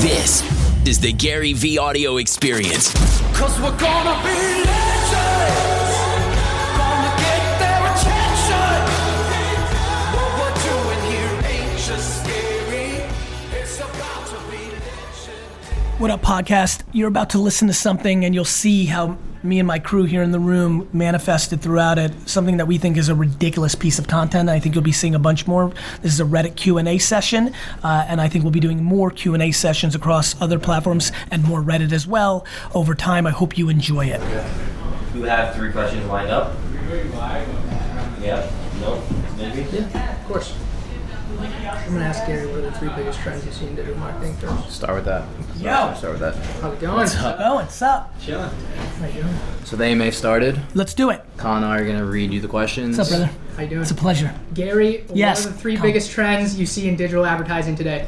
This is the GaryVee audio experience. Cause we're gonna be legends. What up, podcast? You're about to listen to something, and you'll see how me and my crew here in the room manifested throughout it. Something that we think is a ridiculous piece of content. I think you'll be seeing a bunch more. This is a Reddit Q and A session, uh, and I think we'll be doing more Q and A sessions across other platforms and more Reddit as well over time. I hope you enjoy it. You have three questions lined up? Yeah? No? Maybe? Yeah. Of course. I'm gonna ask Gary what are the three biggest trends you see in digital marketing first. Start with that. Yo. Start with that. How's it going? Oh, what's up? Chilling. How you doing? So the AMA started. Let's do it. Con and I are gonna read you the questions. What's up, brother? How you doing? It's a pleasure. Gary, Yes, what are the three come. biggest trends you see in digital advertising today?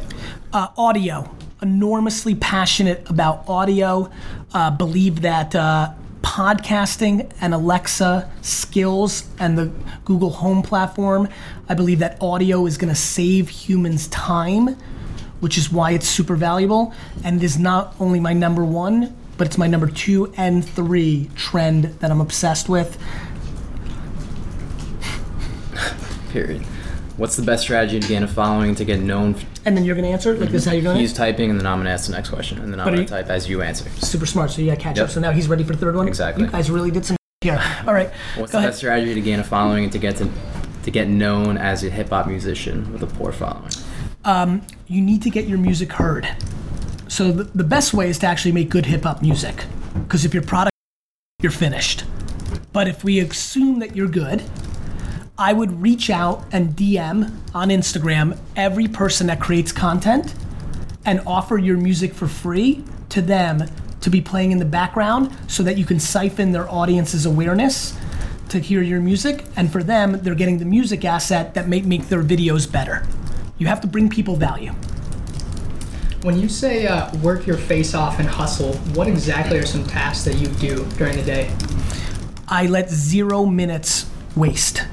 uh, audio. Enormously passionate about audio. Uh, believe that uh, podcasting and Alexa skills and the Google Home platform, I believe that audio is going to save humans time, which is why it's super valuable. And is not only my number one, but it's my number two and three trend that I'm obsessed with. Period. What's the best strategy to gain a following to get known? And then you're going to answer? Like this is how you're going He's to? typing, and then I'm gonna ask the next question, and then I'm gonna type as you answer. Super smart, so you got to catch Yep. up. So now he's ready for the third one? Exactly. You guys really did some here. All right. What's go the ahead. best strategy to gain a following and to get to to get known as a hip hop musician with a poor following? Um, you need to get your music heard. So the, the best way is to actually make good hip hop music. Because if your product, you're finished. But if we assume that you're good, I would reach out and DM on Instagram every person that creates content and offer your music for free to them to be playing in the background so that you can siphon their audience's awareness to hear your music. And for them, they're getting the music asset that may make their videos better. You have to bring people value. When you say uh, work your face off and hustle, what exactly are some tasks that you do during the day? I let zero minutes waste.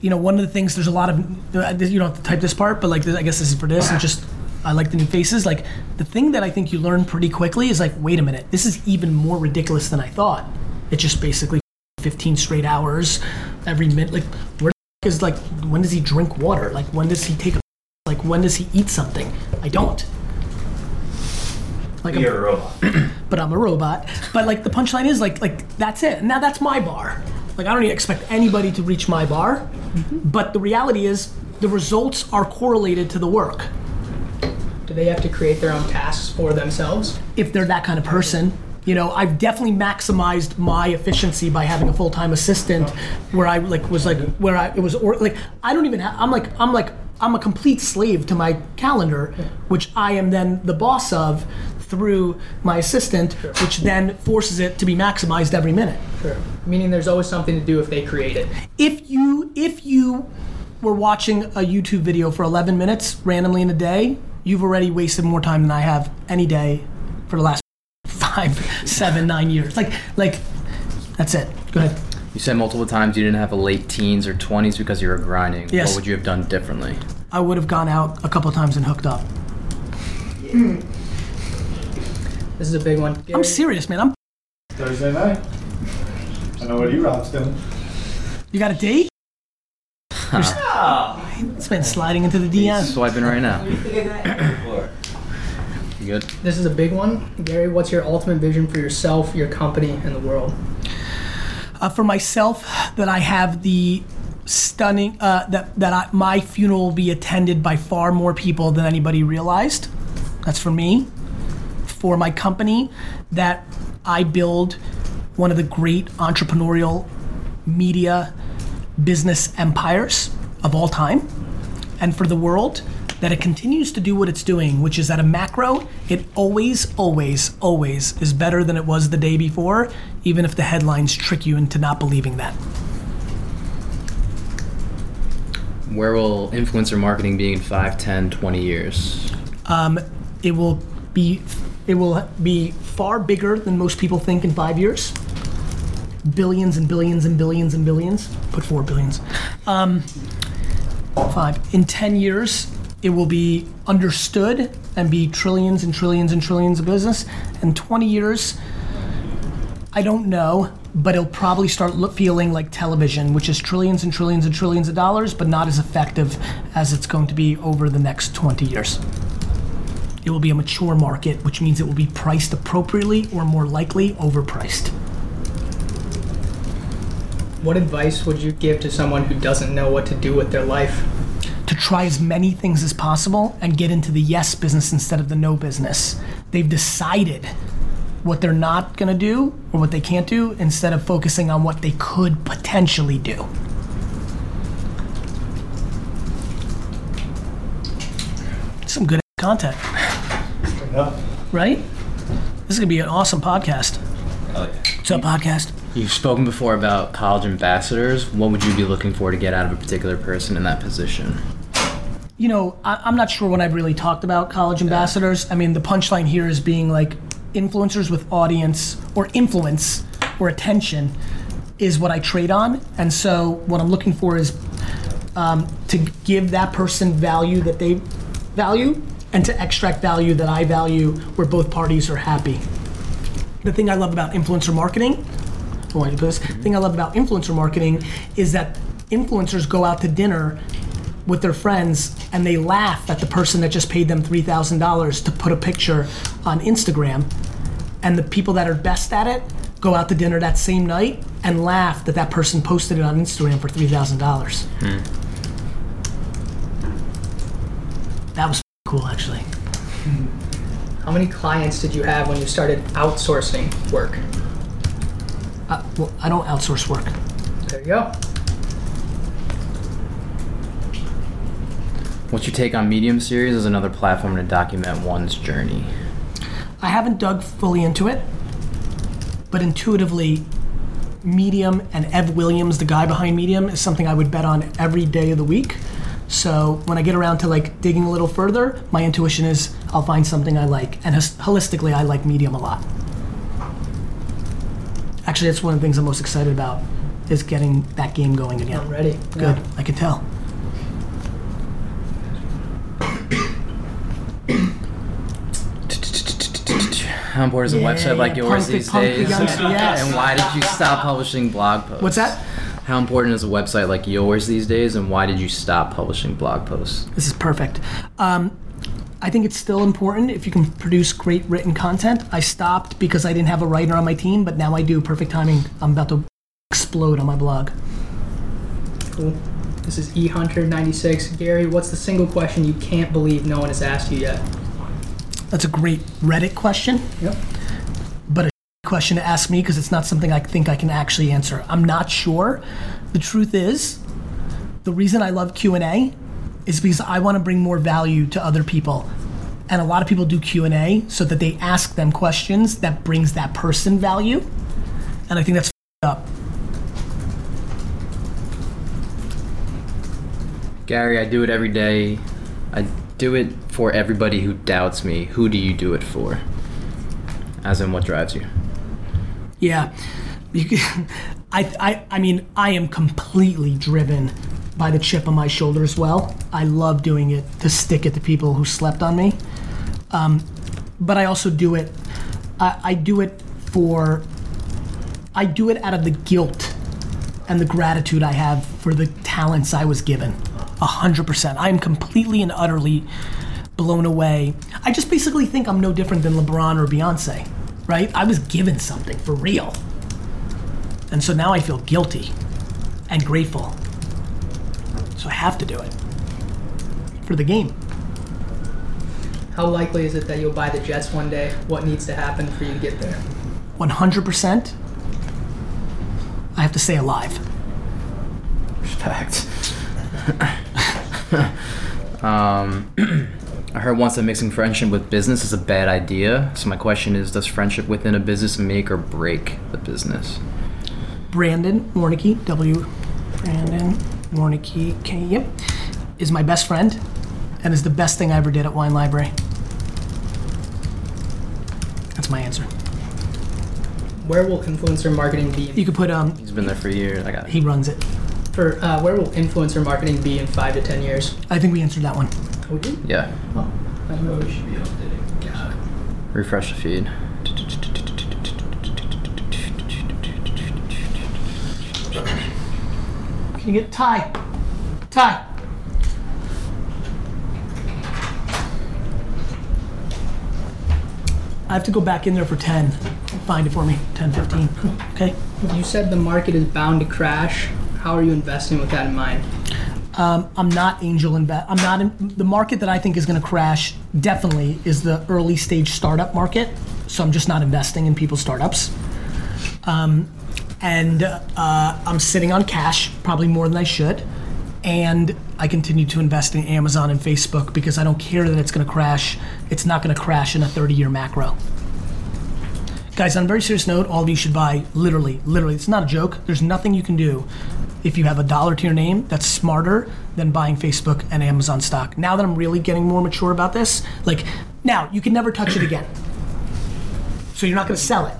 You know, one of the things, there's a lot of, you don't have to type this part, but like, I guess this is for this, and just, I like the new faces. Like, the thing that I think you learn pretty quickly is like, wait a minute, this is even more ridiculous than I thought. It's just basically 15 straight hours every minute. Like, where is like, when does he drink water? Like, when does he take a, like, when does he eat something? I don't. Like, I'm- a robot. but I'm a robot. But like the punchline is like like that's it. Now that's my bar. Like I don't even expect anybody to reach my bar. Mm-hmm. But the reality is the results are correlated to the work. Do they have to create their own tasks for themselves? If they're that kind of person. You know, I've definitely maximized my efficiency by having a full-time assistant where I like was like mm-hmm. where I it was or like I don't even have I'm like I'm like I'm a complete slave to my calendar, which I am then the boss of through my assistant, which then forces it to be maximized every minute. Sure. Meaning there's always something to do if they create it. if you if you were watching a YouTube video for 11 minutes randomly in a day, you've already wasted more time than I have any day for the last five, seven, nine years. Like like that's it. Go ahead. You said multiple times you didn't have a late teens or 20s because you were grinding. Yes. What would you have done differently? I would have gone out a couple of times and hooked up. Hmm. This is a big one. I'm serious, man. I'm. Thursday night. I know what you Rob's doing. You got a date? There's- It's been sliding into the DM. Swiping right now. You think of that? Before? You good? This is a big one. Gary, what's your ultimate vision for yourself, your company, and the world? uh, for myself that I have the stunning uh, that that I, my funeral will be attended by far more people than anybody realized. That's for me. For my company, that I build one of the great entrepreneurial media business empires of all time, and for the world. That it continues to do what it's doing, which is at a macro, it always, always, always is better than it was the day before, even if the headlines trick you into not believing that. Where will influencer marketing be in 5, 10, 20 years? Um, it will be it will be far bigger than most people think in five years. Billions and billions and billions and billions. Put four billions. Um, five. In 10 years, it will be understood and be trillions and trillions and trillions of business. In 20 years, I don't know, but it'll probably start look, feeling like television, which is trillions and trillions and trillions of dollars, but not as effective as it's going to be over the next 20 years. It will be a mature market, which means it will be priced appropriately or more likely overpriced. What advice would you give to someone who doesn't know what to do with their life? to try as many things as possible and get into the yes business instead of the no business. They've decided what they're not going to do or what they can't do instead of focusing on what they could potentially do. Some good content, Yeah. right? This is going to be an awesome podcast. Oh, yeah. What's up, podcast? You've spoken before about college ambassadors. What would you be looking for to get out of a particular person in that position? you know, I, I'm not sure when I've really talked about college ambassadors. I mean, the punchline here is being like influencers with audience or influence or attention is what I trade on. And so what I'm looking for is um, to give that person value that they value and to extract value that I value where both parties are happy. The thing I love about influencer marketing, I want you to put this, the thing I love about influencer marketing is that influencers go out to dinner with their friends and they laugh at the person that just paid them $3,000 to put a picture on Instagram. And the people that are best at it go out to dinner that same night and laugh that that person posted it on Instagram for $3,000. Hmm. That was cool, actually. How many clients did you have when you started outsourcing work? Uh, well, I don't outsource work. There you go. What's your take on Medium series as another platform to document one's journey? I haven't dug fully into it, but intuitively, Medium and Ev Williams, the guy behind Medium, is something I would bet on every day of the week. So when I get around to like digging a little further, my intuition is I'll find something I like, and holistically, I like Medium a lot. Actually, that's one of the things I'm most excited about is getting that game going again. I'm ready. Good, Yeah. I can tell. How important is a website like Yeah, yours pump it, these pump the days? youngster, yes. And why did you stop publishing blog posts? What's that? How important is a website like yours these days, and why did you stop publishing blog posts? This is perfect. Um, I think it's still important if you can produce great written content. I stopped because I didn't have a writer on my team, but now I do. Perfect timing. I'm about to explode on my blog. Cool. This is E eHunter96. Gary, what's the single question you can't believe no one has asked you yet? That's a great Reddit question, Yep. Question to ask me because it's not something I think I can actually answer. I'm not sure. The truth is, the reason I love Q&A is because I want to bring more value to other people. And a lot of people do Q&A so that they ask them questions that brings that person value. And I think that's up. Gary, I do it every day. I do it for everybody who doubts me. Who do you do it for? As in, what drives you? Yeah, I, I, I mean, I am completely driven by the chip on my shoulder as well. I love doing it to stick it to people who slept on me. Um, but I also do it. I, I do it for. I do it out of the guilt and the gratitude I have for the talents I was given. A hundred percent. I am completely and utterly blown away. I just basically think I'm no different than LeBron or Beyonce, right? I was given something for real. And so now I feel guilty and grateful. So I have to do it for the game. How likely is it that you'll buy the Jets one day? What needs to happen for you to get there? 100%. I have to stay alive. Respect. um, I heard once that mixing friendship with business is a bad idea. So my question is, does friendship within a business make or break the business? Brandon Warnicki, W. Brandon Warnicki, K. Yep, is my best friend, and is the best thing I ever did at Wine Library. That's my answer. Where will influencer marketing be? You could put um, He's been there for years. I got it. he runs it. For uh, where will influencer marketing be in five to ten years? I think we answered that one. We do? Yeah. Oh, I don't know. We should be updating. Got. Refresh the feed. Can you get Ty? Ty. I have to go back in there for 10. Find it for me. 10, 15. Okay. You said the market is bound to crash. How are you investing with that in mind? I'm not angel invest. I'm not in the market that I think is going to crash. Definitely is the early stage startup market. So I'm just not investing in people's startups. Um, and uh, I'm sitting on cash, probably more than I should. And I continue to invest in Amazon and Facebook because I don't care that it's going to crash. It's not going to crash in a 30 year macro. Guys, on a very serious note, all of you should buy literally, literally. It's not a joke. There's nothing you can do if you have a dollar to your name that's smarter than buying Facebook and Amazon stock. Now that I'm really getting more mature about this, like now you can never touch it again. So you're not going to sell it,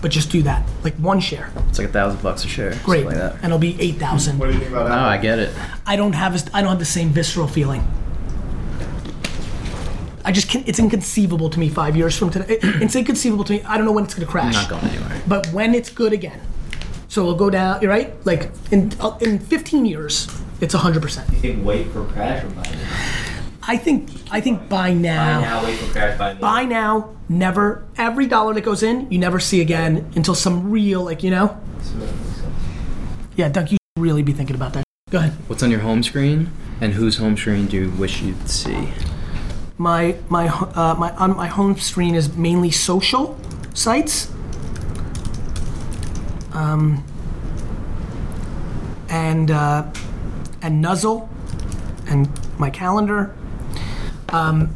but just do that, like one share. It's like a thousand bucks a share. Great, like that. and it'll be eight thousand. What do you think about Oh, that? I get it. I don't have a, I don't have the same visceral feeling. I just can't, It's inconceivable to me. Five years from today, it's inconceivable to me. I don't know when it's going to crash. Not going anywhere. But when it's good again, so it'll go down. You're right. Like in uh, in 15 years, it's 100. percent You think wait for crash or buy now? I think I think buy now. Buy now. now, wait for crash, buy now. Buy now. Never. Every dollar that goes in, you never see again until some real like you know. Yeah, Dunk. you should really be thinking about that. Go ahead. What's on your home screen, and whose home screen do you wish you'd see? my my uh, my on my home screen is mainly social sites. Um, and uh, and Nuzzle, and my calendar. Um,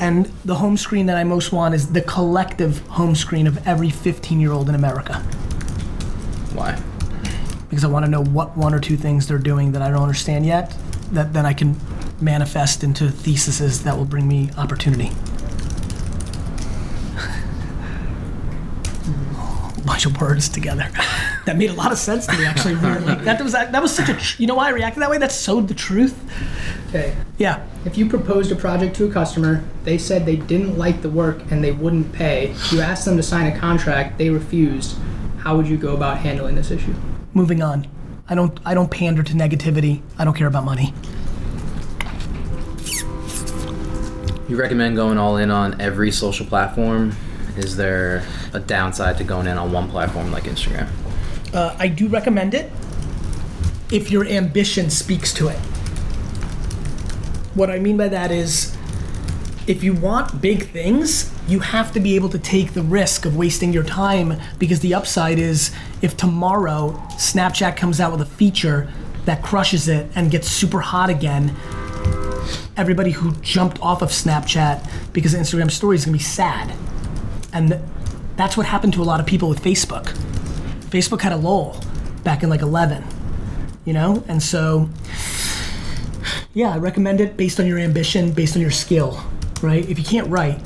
and the home screen that I most want is the collective home screen of every 15 year old in America. Why? Because I want to know what one or two things they're doing that I don't understand yet, that then I can manifest into theses that will bring me opportunity. Bunch of words together. That made a lot of sense to me, actually. Weirdly, that was that was such a. tr- You know why I reacted that way? That's so the truth. Okay. Yeah. If you proposed a project to a customer, they said they didn't like the work and they wouldn't pay, you asked them to sign a contract, they refused, how would you go about handling this issue? Moving on. I don't. I don't pander to negativity. I don't care about money. You recommend going all in on every social platform? Is there a downside to going in on one platform like Instagram? Uh, I do recommend it if your ambition speaks to it. What I mean by that is if you want big things, you have to be able to take the risk of wasting your time because the upside is if tomorrow Snapchat comes out with a feature that crushes it and gets super hot again, everybody who jumped off of Snapchat because Instagram stories is gonna be sad. And that's what happened to a lot of people with Facebook. Facebook had a lull back in like 11, you know? And so, yeah, I recommend it based on your ambition, based on your skill, right? If you can't write,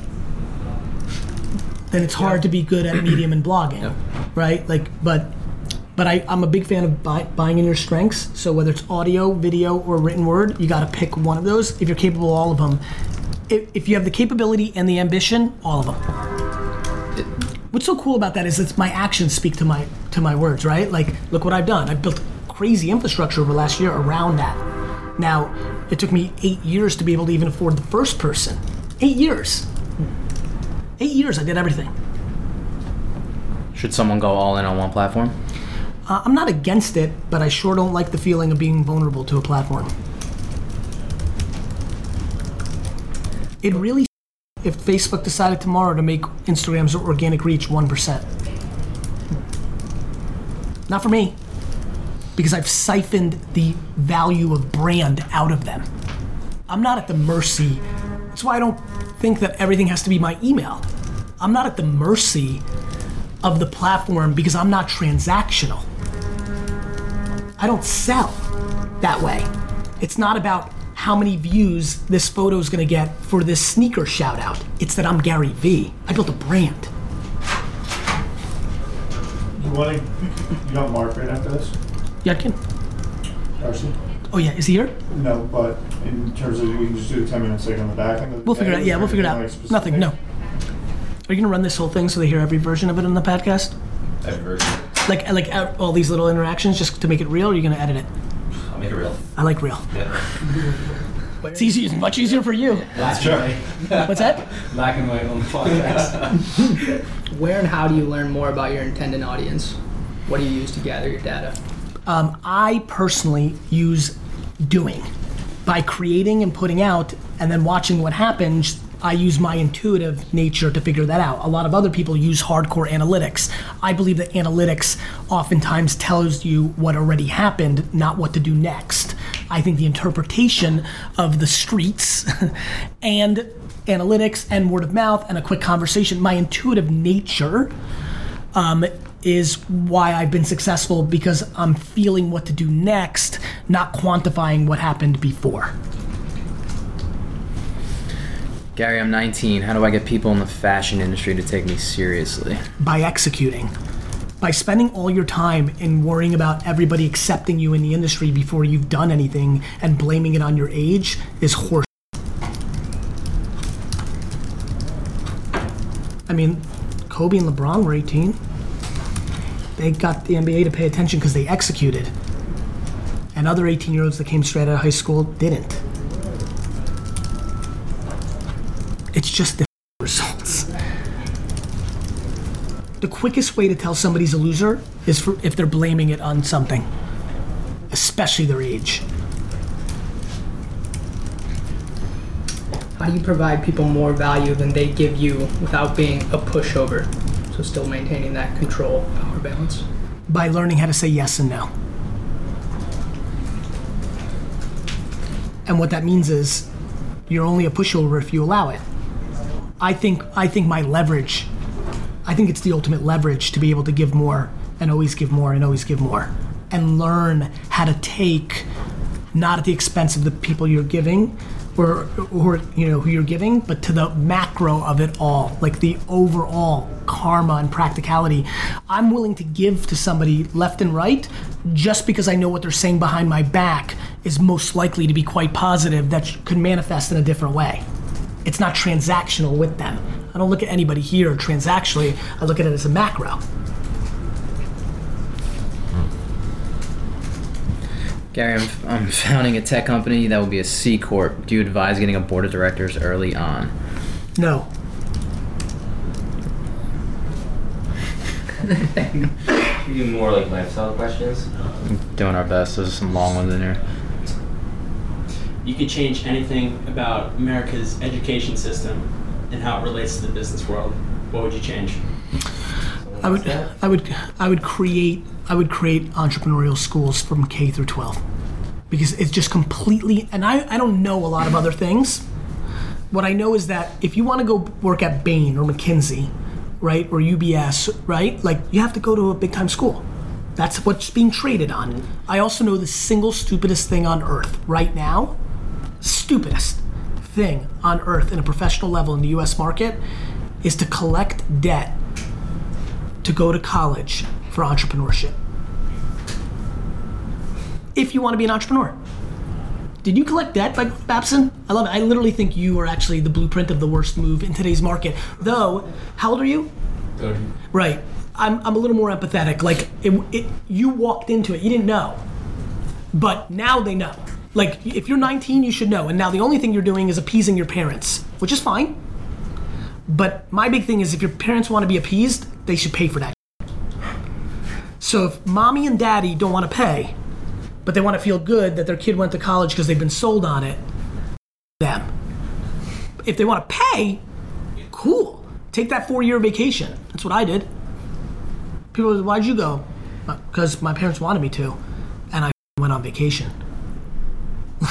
then it's hard to be good at medium and blogging, right? Like, but. But I, I'm a big fan of buy, buying in your strengths. So whether it's audio, video, or written word, you got to pick one of those. If you're capable of all of them, if, if you have the capability and the ambition, all of them what's so cool about that is it's my actions speak to my to my words right? Like look what i've done. I've built crazy infrastructure over the last year around that. Now it took me eight years to be able to even afford the first person. Eight years. Eight years i did everything. Should someone go all in on one platform? uh, i'm not against it but i sure don't like the feeling of being vulnerable to a platform. It really if facebook decided tomorrow to make instagram's organic reach 1% not for me because i've siphoned the value of brand out of them. I'm not at the mercy that's why i don't think that everything has to be my email. I'm not at the mercy of the platform because i'm not transactional. I don't sell that way. It's not about how many views this photo is going to get for this sneaker shout out it's that i'm gary vee i built a brand You want to, you got Mark right after this? yeah I can. Darcy? oh yeah is he here No, but In terms of, we can just do the 10 minutes like on the back end of We'll figure it out. Yeah, we'll figure it out. like, Nothing. No. Are you gonna run this whole thing so they hear every version of it in the podcast? Every version. Like like uh, all these little interactions just to make it real? Or are you gonna edit it? I'll make it real. I like real. Yeah. It's easy. It's much easier for you. Black and white. What's that? Black and white on the podcast. Where and how do you learn more about your intended audience? What do you use to gather your data? Um, I personally use doing by creating and putting out and then watching what happens. I use my intuitive nature to figure that out. A lot of other people use hardcore analytics. I believe that analytics oftentimes tells you what already happened, not what to do next. I think the interpretation of the streets and analytics and word of mouth and a quick conversation, my intuitive nature um, is why I've been successful because I'm feeling what to do next, not quantifying what happened before. Gary, I'm 19. How do I get people in the fashion industry to take me seriously? By executing, by spending all your time in worrying about everybody accepting you in the industry before you've done anything and blaming it on your age is horse. I mean, Kobe and LeBron were 18. They got the NBA to pay attention because they executed. And other 18 year olds that came straight out of high school didn't. It's just the results. The quickest way to tell somebody's a loser is for if they're blaming it on something, especially their age. How do you provide people more value than they give you without being a pushover? So still maintaining that control power balance. by learning how to say yes and no. And what that means is you're only a pushover if you allow it. I think I think my leverage I think it's the ultimate leverage to be able to give more and always give more and always give more and learn how to take not at the expense of the people you're giving or or you know who you're giving but to the macro of it all like the overall karma and practicality. I'm willing to give to somebody left and right just because i know what they're saying behind my back is most likely to be quite positive that could manifest in a different way it's not transactional with them i don't look at anybody here transactionally i look at it as a macro Gary, I'm, I'm founding a tech company that will be a C Corp. Do you advise getting a board of directors early on? no We do more like lifestyle questions. Doing our best. There's some long ones in here. You could change anything about America's education system and how it relates to the business world, what would you change? I would, I would, I would create, I would create entrepreneurial schools from K through 12, because it's just completely. And I, I don't know a lot of other things. What I know is that if you want to go work at Bain or McKinsey, right, or UBS, right, like you have to go to a big time school. That's what's being traded on. I also know the single stupidest thing on earth right now, stupidest thing on earth in a professional level in the U.S. market, is to collect debt to go to college for entrepreneurship. If you want to be an entrepreneur. Did you collect debt by Babson? I love it. I literally think you are actually the blueprint of the worst move in today's market. Though, how old are you? Thirty. Right. I'm, I'm a little more empathetic. Like, it, it, you walked into it, you didn't know. But now they know. Like, if you're 19, you should know. And now the only thing you're doing is appeasing your parents, which is fine. But my big thing is if your parents want to be appeased, they should pay for that. So if mommy and daddy don't want to pay, but they want to feel good that their kid went to college because they've been sold on it, them. If they want to pay, cool. Take that four year vacation. That's what I did. People, why'd you go? Uh, because my parents wanted me to, and I went on vacation.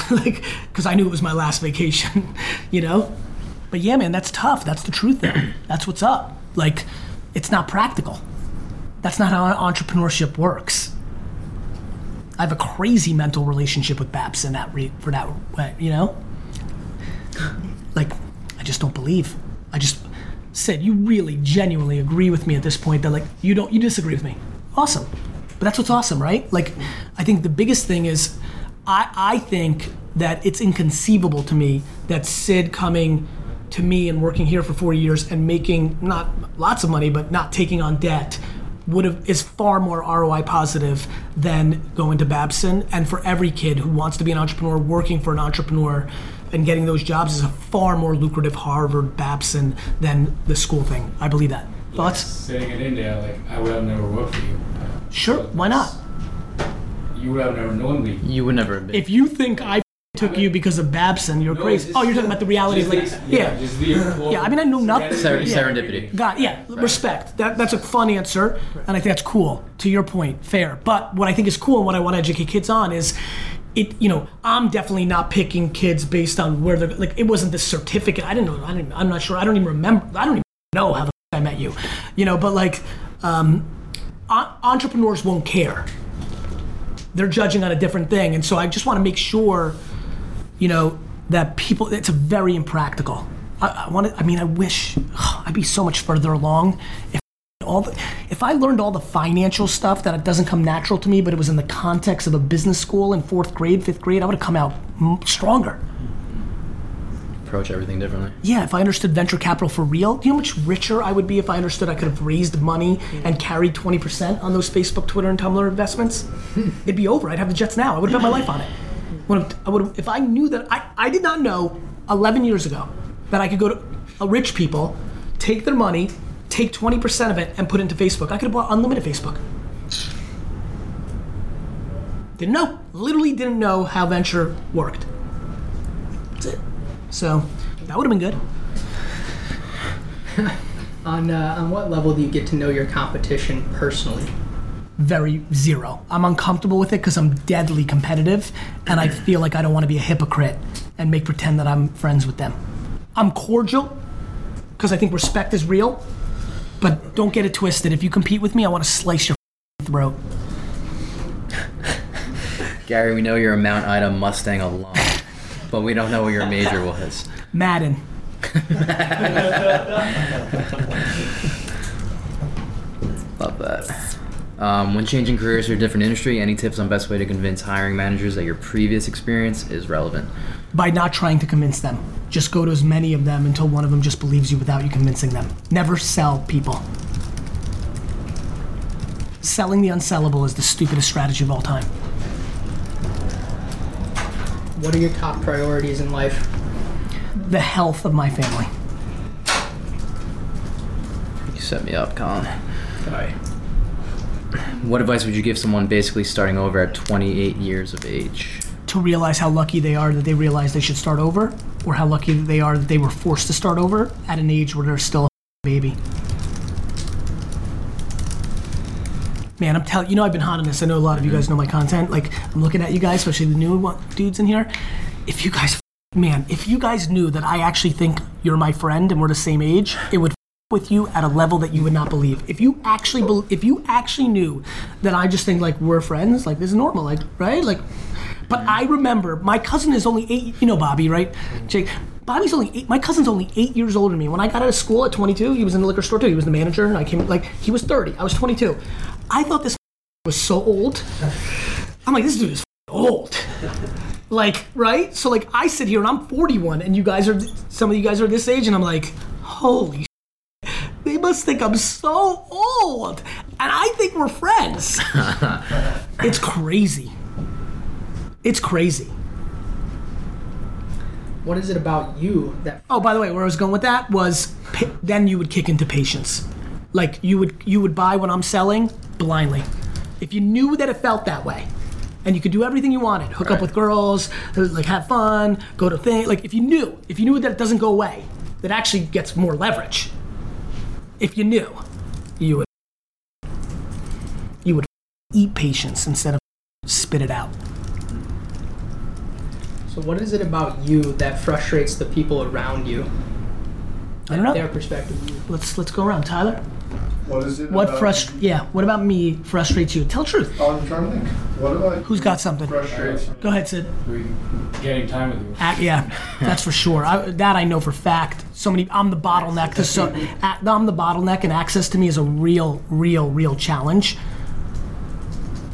like, because I knew it was my last vacation, you know? But yeah, man, that's tough. That's the truth there. That's what's up. Like, it's not practical. That's not how entrepreneurship works. I have a crazy mental relationship with Babson that re- for that way, you know? Like, I just don't believe. I just said you really genuinely agree with me at this point that like you don't you disagree with me. Awesome. But that's what's awesome, right? Like I think the biggest thing is I I think that it's inconceivable to me that Sid coming to me and working here for four years and making not lots of money, but not taking on debt would have is far more ROI positive than going to Babson. And for every kid who wants to be an entrepreneur, working for an entrepreneur and getting those jobs is a far more lucrative Harvard, Babson than the school thing. I believe that. Thoughts? Sitting in India, like I would have never worked for you. Sure. Why not? You would have never known me. You would never have been. If you think I took you because of Babson, you're No, crazy. just- Oh, you're talking about the reality of like, the- yeah. just the Yeah, I mean, I know nothing. Ser- Yeah. serendipity. God, yeah, respect. That, that's a fun answer, and I think that's cool. To your point, fair. But what I think is cool and what I want to educate kids on is, it. You know, I'm definitely not picking kids based on where they're like. It wasn't the certificate. I didn't know. I didn't. I'm not sure. I don't even remember. I don't even know how the f- I met you. You know, but like, um, entrepreneurs won't care. They're judging on a different thing, and so I just want to make sure you know that people it's very impractical. I, I want to i mean i wish i'd be so much further along if all the, if i learned all the financial stuff that it doesn't come natural to me but it was in the context of a business school in fourth grade fifth grade i would have come out stronger Approach everything differently. yeah if i understood venture capital for real do you know how much richer i would be if i understood i could have raised money and carried 20% on those facebook twitter and tumblr investments it'd be over i'd have the jets now i would have bet my life on it I would have, if I knew that I, I did not know 11 years ago that I could go to uh, rich people, take their money, take 20% of it, and put it into Facebook. I could have bought unlimited Facebook. Didn't know. Literally didn't know how venture worked. That's it. So that would have been good. On uh, on what level do you get to know your competition personally? Very zero. I'm uncomfortable with it because I'm deadly competitive, and I feel like I don't want to be a hypocrite and make pretend that I'm friends with them. I'm cordial because I think respect is real, but don't get it twisted. If you compete with me, I want to slice your throat. Gary, we know you're a Mount Ida Mustang alum, but we don't know what your major was. Madden. Love that. Um, when changing careers to a different industry, any tips on best way to convince hiring managers that your previous experience is relevant? by not trying to convince them. Just go to as many of them until one of them just believes you without you convincing them. Never sell people. Selling the unsellable is the stupidest strategy of all time. What are your top priorities in life? The health of my family. You set me up, Colin. Sorry. What advice would you give someone basically starting over at 28 years of age? To realize how lucky they are that they realize they should start over, or how lucky they are that they were forced to start over at an age where they're still a baby. Man, I'm telling you know I've been hot on this. I know a lot of you guys know my content. Like I'm looking at you guys, especially the new dudes in here. If you guys, man, if you guys knew that I actually think you're my friend and we're the same age, it would with you at a level that you would not believe. If you actually, bel if you actually knew that I just think like we're friends, like this is normal, like right, like. But I remember my cousin is only eight. You know Bobby, right? Jake. Bobby's only eight. My cousin's only eight years older than me. When I got out of school at 22, he was in the liquor store too. He was the manager, and I came like he was 30. I was 22. I thought this was so old. I'm like, this dude is old. Like, right? So like, I sit here and I'm 41, and you guys are some of you guys are this age, and I'm like, holy. They must think I'm so old, and I think we're friends. it's crazy. It's crazy. What is it about you that Oh, by the way, where I was going with that was then you would kick into patience. Like you would you would buy what I'm selling blindly. If you knew that it felt that way, and you could do everything you wanted, hook up with girls, like have fun, go to things. Like if you knew, if you knew that it doesn't go away, that actually gets more leverage. If you knew, you would you would eat patience instead of spit it out. so what is it about you that frustrates the people around you? I don't know. Their perspective. Let's let's go around, Tyler. What is it? What about- frust? Yeah. What about me frustrates you? Tell the truth. Oh, I'm trying to think. What about Who's got something? frustrates? Go ahead, Sid. We getting time with you. Ac- yeah, that's for sure. I, that I know for fact. So many. I'm the bottleneck. To so, a- I'm the bottleneck, and access to me is a real, real, real challenge.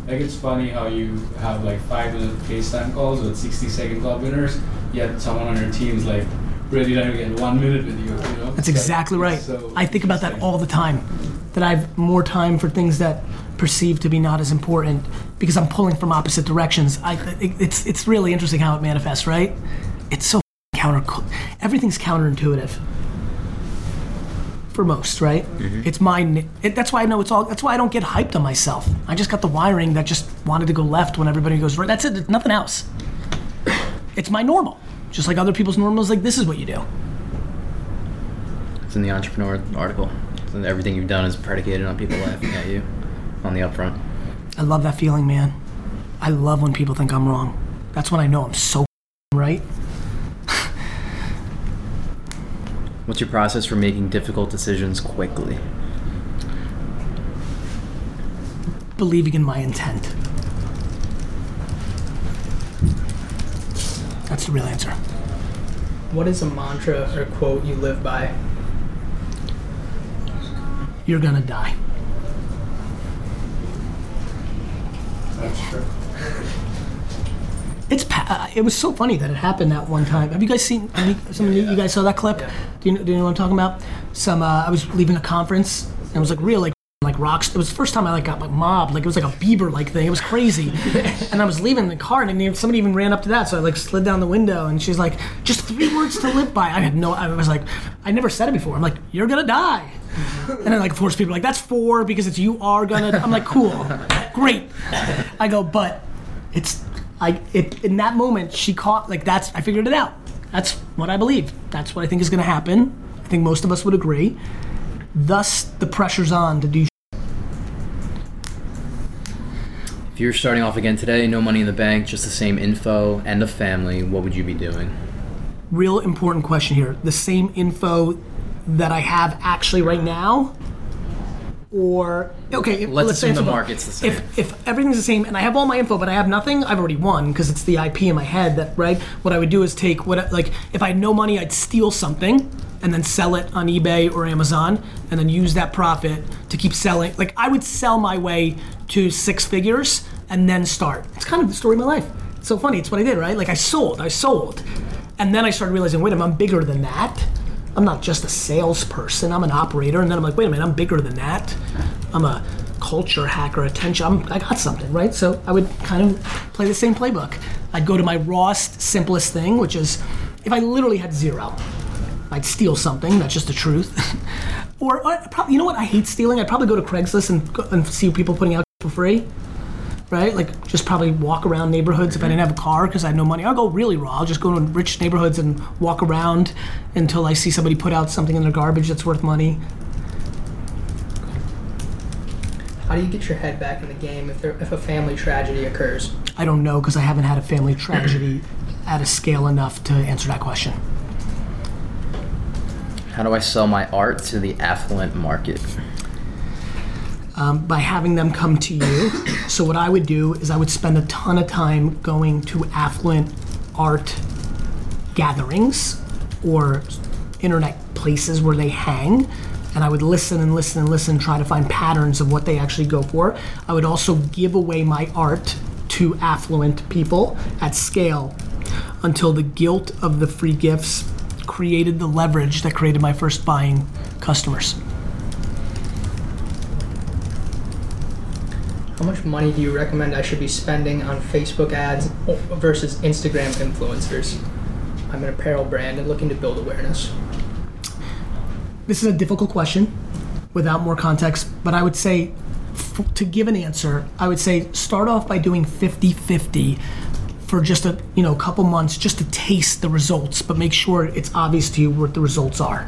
Like it's funny how you have like five minute FaceTime calls with 60 second club winners, yet someone on your team is like ready to get one minute with you. You know. That's It's like- exactly it's right. so I think about that all the time. That I have more time for things that perceive to be not as important because I'm pulling from opposite directions. I, it, it's it's really interesting how it manifests, right? It's so counter. Everything's counterintuitive for most, right? Mm-hmm. It's my. It, that's why I know it's all. That's why I don't get hyped on myself. I just got the wiring that just wanted to go left when everybody goes right. That's it. There's nothing else. It's my normal. Just like other people's normals. Like this is what you do. It's in the entrepreneur article. And everything you've done is predicated on people laughing at you on the upfront. I love that feeling, man. I love when people think I'm wrong. That's when I know I'm so right. What's your process for making difficult decisions quickly? Believing in my intent. That's the real answer. What is a mantra or quote you live by? You're gonna die. That's true. It's pa- uh, it was so funny that it happened that one time. Have you guys seen? You, some of you, you guys saw that clip? Yeah. Do you know, do you know what I'm talking about? Some uh, I was leaving a conference and it was like real like like rocks. It was the first time I like got like mobbed. Like it was like a Bieber like thing. It was crazy. and I was leaving the car and then somebody even ran up to that. So I like slid down the window and she's like, just three words to live by. I had no. I was like, I never said it before. I'm like, you're gonna die. And then like of course people are like, that's four because it's you are gonna. I'm like, cool, great. I go, but it's I it in that moment she caught like that's I figured it out. That's what I believe. That's what I think is going to happen. I think most of us would agree. Thus, the pressure's on to do. If you're starting off again today, no money in the bank, just the same info and a family, what would you be doing? Real important question here. The same info that I have actually right now, or okay, Let's assume the market's the same. If if everything's the same and I have all my info, but I have nothing, I've already won because it's the IP in my head. That right. What I would do is take what like if I had no money, I'd steal something and then sell it on eBay or Amazon, and then use that profit to keep selling. Like I would sell my way to six figures and then start. It's kind of the story of my life. It's so funny. It's what I did, right? Like I sold, I sold, and then I started realizing, wait a minute, I'm bigger than that. I'm not just a salesperson. I'm an operator, and then I'm like, wait a minute, I'm bigger than that. I'm a culture hacker, attention. I'm, I got something, right? So I would kind of play the same playbook. I'd go to my rawest, simplest thing, which is if I literally had zero, I'd steal something. That's just the truth. or, uh, or probably, you know what? I hate stealing. I'd probably go to Craigslist and, and see people putting out for free. Right? Like, just probably walk around neighborhoods if I mm-hmm. didn't have a car because I had no money. I'll go really raw. I'll just go to rich neighborhoods and walk around until I see somebody put out something in their garbage that's worth money. How do you get your head back in the game if there, if a family tragedy occurs? I don't know because I haven't had a family tragedy at a scale enough to answer that question. How do I sell my art to the affluent market? um, by having them come to you. so what I would do is I would spend a ton of time going to affluent art gatherings or internet places where they hang. And I would listen and listen and listen, try to find patterns of what they actually go for. I would also give away my art to affluent people at scale until the guilt of the free gifts created the leverage that created my first buying customers. How much money do you recommend I should be spending on Facebook ads versus Instagram influencers? I'm an apparel brand and looking to build awareness. This is a difficult question without more context, but I would say f- to give an answer, I would say start off by doing 50-50 for just a, you know, couple months just to taste the results, but make sure it's obvious to you what the results are.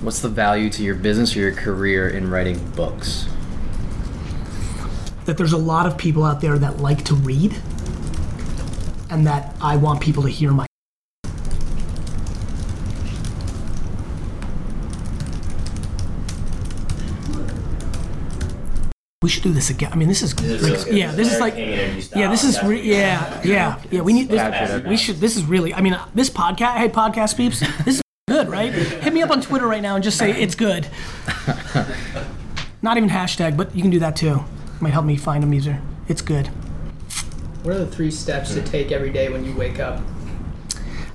What's the value to your business or your career in writing books? That there's a lot of people out there that like to read and that I want people to hear my We should do this again. I mean, this is, like, yeah. This is like, yeah. This is re- yeah, yeah, yeah. We need this. We should. This is really. I mean, this podcast. Hey, podcast peeps. This is good, right? Hit me up on Twitter right now and just say it's good. Not even hashtag, but you can do that too. Might help me find them easier. It's good. What are the three steps to take every day when you wake up?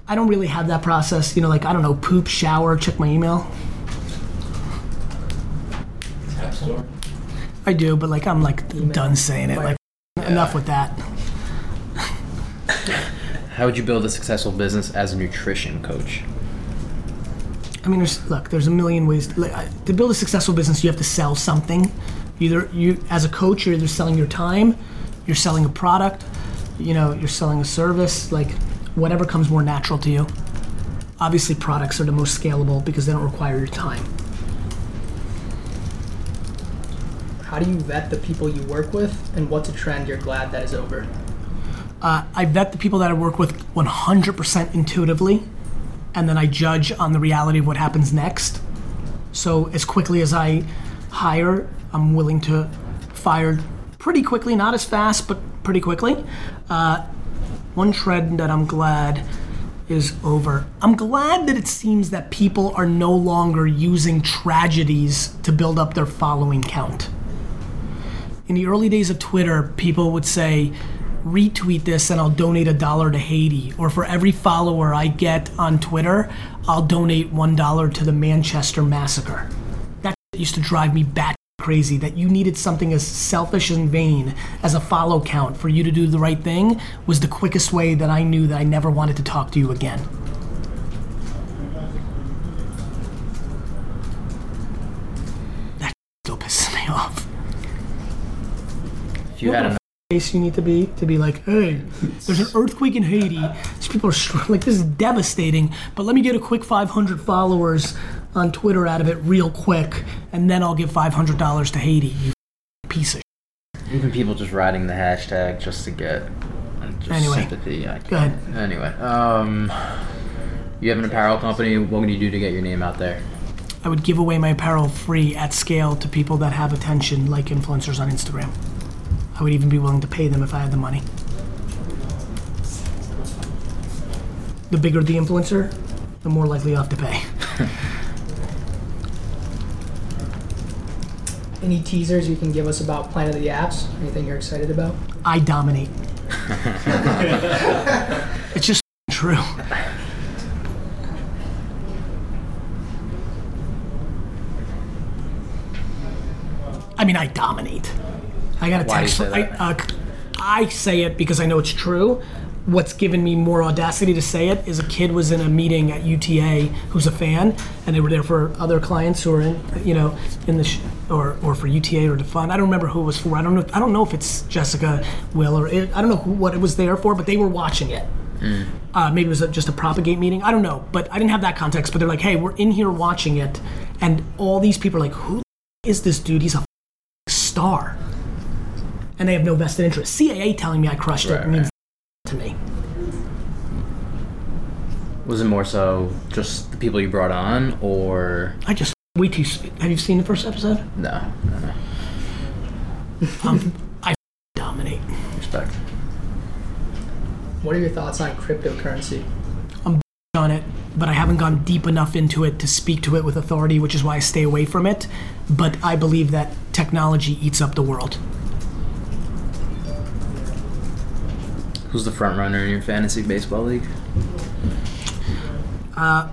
I don't really have that process. You know, like I don't know, poop, shower, check my email. App Store. I do, but like I'm like done saying it. Like enough with that. How would you build a successful business as a nutrition coach? I mean, there's look, there's a million ways like, I- to build a successful business. You have to sell something. Either you, as a coach, you're either selling your time, you're selling a product, you know, you're selling a service. Like whatever comes more natural to you. Obviously, products are the most scalable because they don't require your time. How do you vet the people you work with, and what's a trend you're glad that is over? Uh, I vet the people that I work with 100% intuitively, and then I judge on the reality of what happens next. So as quickly as I hire, I'm willing to fire pretty quickly, not as fast, but pretty quickly. Uh, one trend that I'm glad is over. I'm glad that it seems that people are no longer using tragedies to build up their following count in the early days of Twitter, people would say, retweet this and I'll donate a dollar to Haiti. Or for every follower I get on Twitter, I'll donate one dollar to the Manchester massacre. That used to drive me bat crazy that you needed something as selfish and vain as a follow count for you to do the right thing was the quickest way that I knew that I never wanted to talk to you again. That still pisses me off. You had enough, place you need to be to be like, hey, there's an earthquake in Haiti. These people are str- like, this is devastating. But let me get a quick 500 followers on Twitter out of it real quick, and then I'll give $500 to Haiti. You piece of. Shit. even people just writing the hashtag just to get just Anyway, sympathy. I go ahead. Anyway, um, you have an apparel company. What would you do to get your name out there? I would give away my apparel free at scale to people that have attention, like influencers on Instagram. I would even be willing to pay them if I had the money. The bigger the influencer, the more likely you have to pay. Any teasers you can give us about Planet of the Apps? Anything you're excited about? I dominate. it's just true. I mean, I dominate. I got a Why text. I, uh, I say it because I know it's true. What's given me more audacity to say it is a kid was in a meeting at UTA who's a fan, and they were there for other clients who are in, you know, in the sh- or or for UTA or to fund. I don't remember who it was for. I don't know. I don't know if it's Jessica Will or it, I don't know who, what it was there for, but they were watching it. Uh, maybe it was a, just a propagate meeting. I don't know, but I didn't have that context. But they're like, "Hey, we're in here watching it," and all these people are like, "Who is this dude? He's a star," and they have no vested interest. CAA telling me I crushed it means right. to me. Was it more so just the people you brought on, or I just way too. Have you seen the first episode? no? No, no. Um, I f- dominate. Respect. What are your thoughts on cryptocurrency? I'm on it, but I haven't gone deep enough into it to speak to it with authority, which is why I stay away from it. But I believe that technology eats up the world. Who's the front runner in your fantasy baseball league? Uh,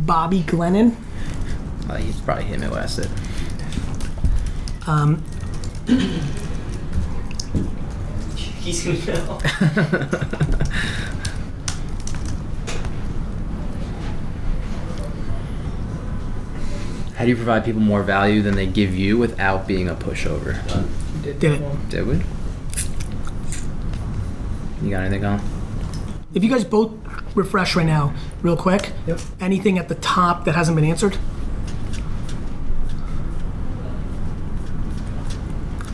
Bobby Glennon, Uh, he's probably him who asked it. um, He's gonna know. How do you provide people more value than they give you without being a pushover? Did, Did it. Did we? You got anything on? if you guys both refresh right now, real quick, Yep. anything at the top that hasn't been answered?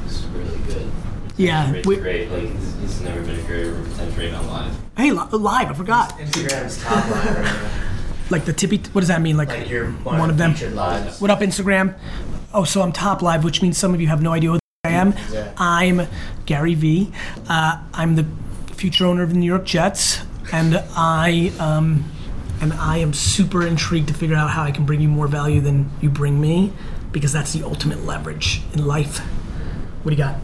It's really good. Yeah. Rate's we- great. Like he's, he's never been a greater retention rate on live. hey, li- live, I forgot. Instagram's top live right now. Like the tippy, what does that mean? Like, Like you're one of them? featured lives. What up, Instagram? Oh, so I'm top live, which means some of you have no idea who I am. Yeah. I'm GaryVee. Uh, I'm the future owner of the New York Jets, and I um, and I am super intrigued to figure out how I can bring you more value than you bring me. because that's the ultimate leverage in life. What do you got?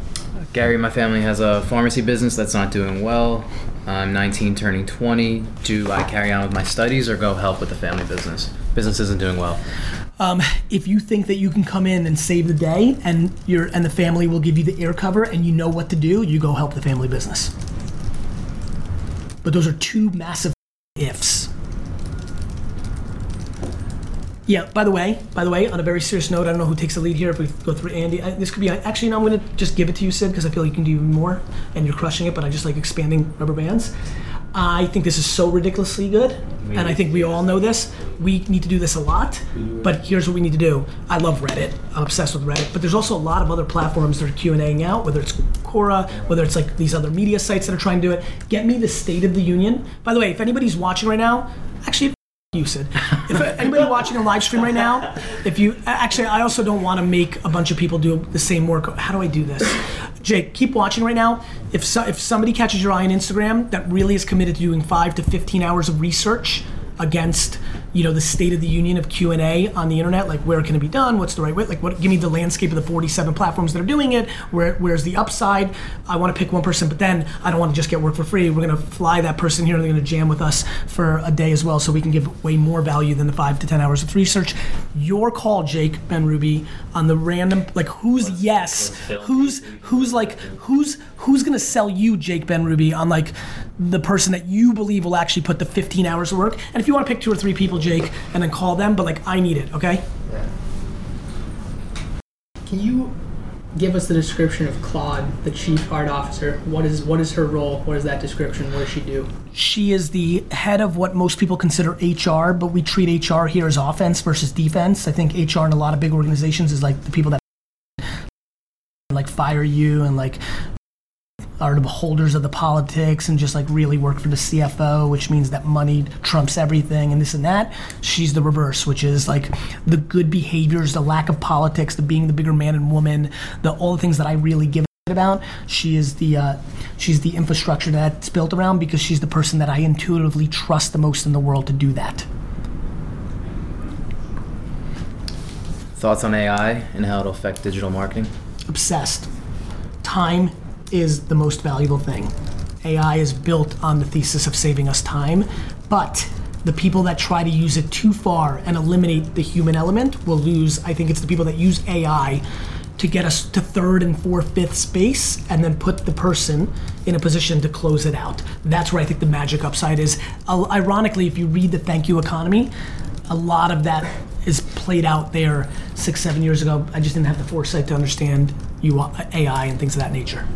Gary, my family has a pharmacy business that's not doing well. I'm 19, turning 20. Do I carry on with my studies or go help with the family business? Business isn't doing well. Um, if you think that you can come in and save the day, and your and the family will give you the air cover, and you know what to do, you go help the family business. But those are two massive ifs. Yeah. By the way, by the way, on a very serious note, I don't know who takes the lead here. If we go through Andy, I, this could be actually. No, I'm going to just give it to you, Sid, because I feel like you can do even more, and you're crushing it. But I just like expanding rubber bands. I think this is so ridiculously good, and I think we all know this. We need to do this a lot, but here's what we need to do. I love Reddit. I'm obsessed with Reddit, but there's also a lot of other platforms that are Q and Aing out, whether it's Quora, whether it's like these other media sites that are trying to do it. Get me the State of the Union. By the way, if anybody's watching right now, actually you said. If anybody watching a live stream right now, if you actually, I also don't want to make a bunch of people do the same work. How do I do this? Jake, keep watching right now. If so, if somebody catches your eye on Instagram that really is committed to doing five to fifteen hours of research against you know the state of the union of q&a on the internet like where can it be done? What's the right way? Like what give me the landscape of the 47 platforms that are doing it. Where where's the upside? I want to pick one person but then i don't want to just get work for free. We're going to fly that person here. And they're going to jam with us for a day as well so we can give way more value than the five to ten hours of research. Your call jake ben ruby on the random like who's yes? who's who's like who's who's going to sell you jake ben ruby on like the person that you believe will actually put the 15 hours of work? And if you want to pick two or three people jake and then call them but like i need it okay Can you give us the description of Claude, the chief heart officer? What is what is her role? What is that description? What does she do? She is the head of what most people consider HR, but we treat HR here as offense versus defense. I think HR in a lot of big organizations is like the people that like fire you and like are the beholders of the politics and just like really work for the CFO, which means that money trumps everything and this and that. She's the reverse, which is like the good behaviors, the lack of politics, the being the bigger man and woman, the all the things that I really give about. She is the uh, she's the infrastructure that's built around because she's the person that I intuitively trust the most in the world to do that. Thoughts on AI and how it'll affect digital marketing? obsessed. Time is the most valuable thing. AI is built on the thesis of saving us time, but the people that try to use it too far and eliminate the human element will lose. I think it's the people that use AI to get us to third and fourth, fifth space and then put the person in a position to close it out. That's where I think the magic upside is. Ironically, if you read the Thank You Economy, a lot of that is played out there six, seven years ago. I just didn't have the foresight to understand you want AI and things of that nature.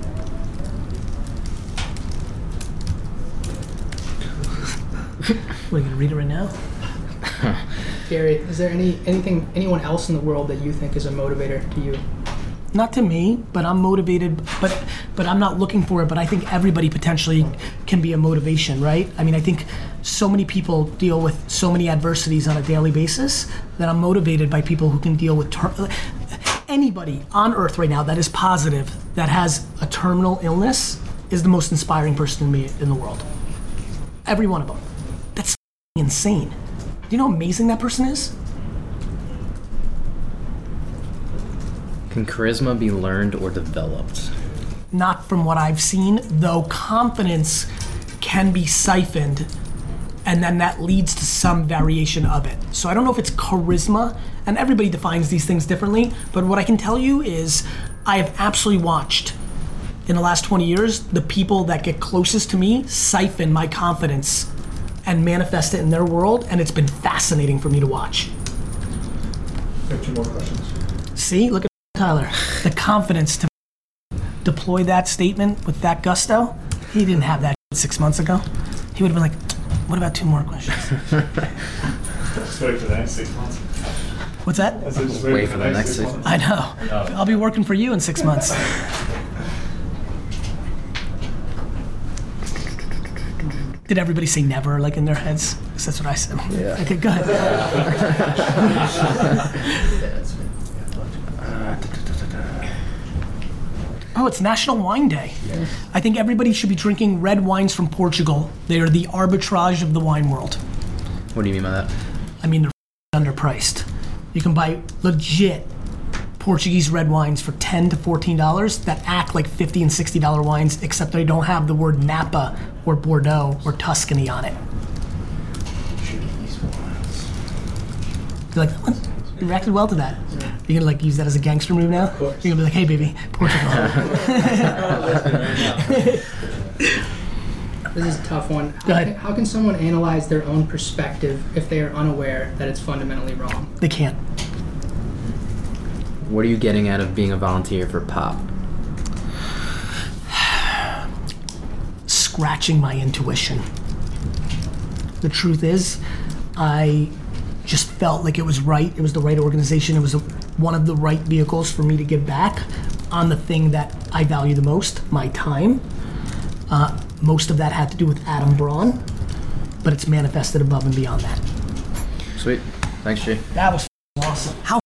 What, are you gonna read it right now? Gary, is there any anything anyone else in the world that you think is a motivator to you? Not to me, but I'm motivated. But but I'm not looking for it. But I think everybody potentially can be a motivation, right? I mean, I think so many people deal with so many adversities on a daily basis that I'm motivated by people who can deal with. Ter- anybody on earth right now that is positive that has a terminal illness is the most inspiring person to me in the world. Every one of them. That's insane. Do you know how amazing that person is? Can charisma be learned or developed? not from what I've seen, though confidence can be siphoned and then that leads to some variation of it. So I don't know if it's charisma, and everybody defines these things differently, but what I can tell you is I have absolutely watched in the last 20 years the people that get closest to me siphon my confidence and manifest it in their world, and it's been fascinating for me to watch. Two more questions. See, look at Tyler. The confidence to deploy that statement with that gusto. He didn't have that six months ago. He would have been like, "What about two more questions?" Just wait for the next six months. What's that? I just Wait for the next six I know. Oh. I'll be working for you in six months. Did everybody say never, like in their heads? 'Cause that's what I said. Yeah. Okay, good. Oh, it's National Wine Day. I think everybody should be drinking red wines from Portugal. They are the arbitrage of the wine world. What do you mean by that? I mean, they're underpriced. You can buy legit Portuguese red wines for 10 to 14 dollars that act like 50 and 60 dollar wines, except they don't have the word Napa or Bordeaux or Tuscany on it. You like that one? You reacted well to that. You're gonna like use that as a gangster move now? Of course. You're gonna be like, hey baby, Portugal. This is a tough one. How Go ahead. Can, how can someone analyze their own perspective if they are unaware that it's fundamentally wrong? they can't. What are you getting out of being a volunteer for Pop? scratching my intuition. The truth is, I just felt like it was right. It was the right organization. It was a, one of the right vehicles for me to give back on the thing that I value the most my time. Uh, most of that had to do with Adam Braun, but it's manifested above and beyond that. Sweet. Thanks, Jay. That was awesome. How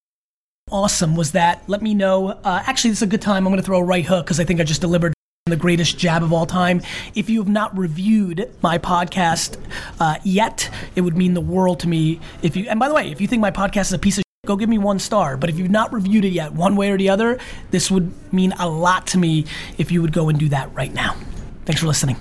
awesome was that? Let me know. Uh, actually, this is a good time. I'm going to throw a right hook because I think I just delivered the greatest jab of all time. If you have not reviewed my podcast uh, yet, it would mean the world to me. If you and by the way, if you think my podcast is a piece of go give me one star. But if you've not reviewed it yet, one way or the other, this would mean a lot to me if you would go and do that right now. Thanks for listening.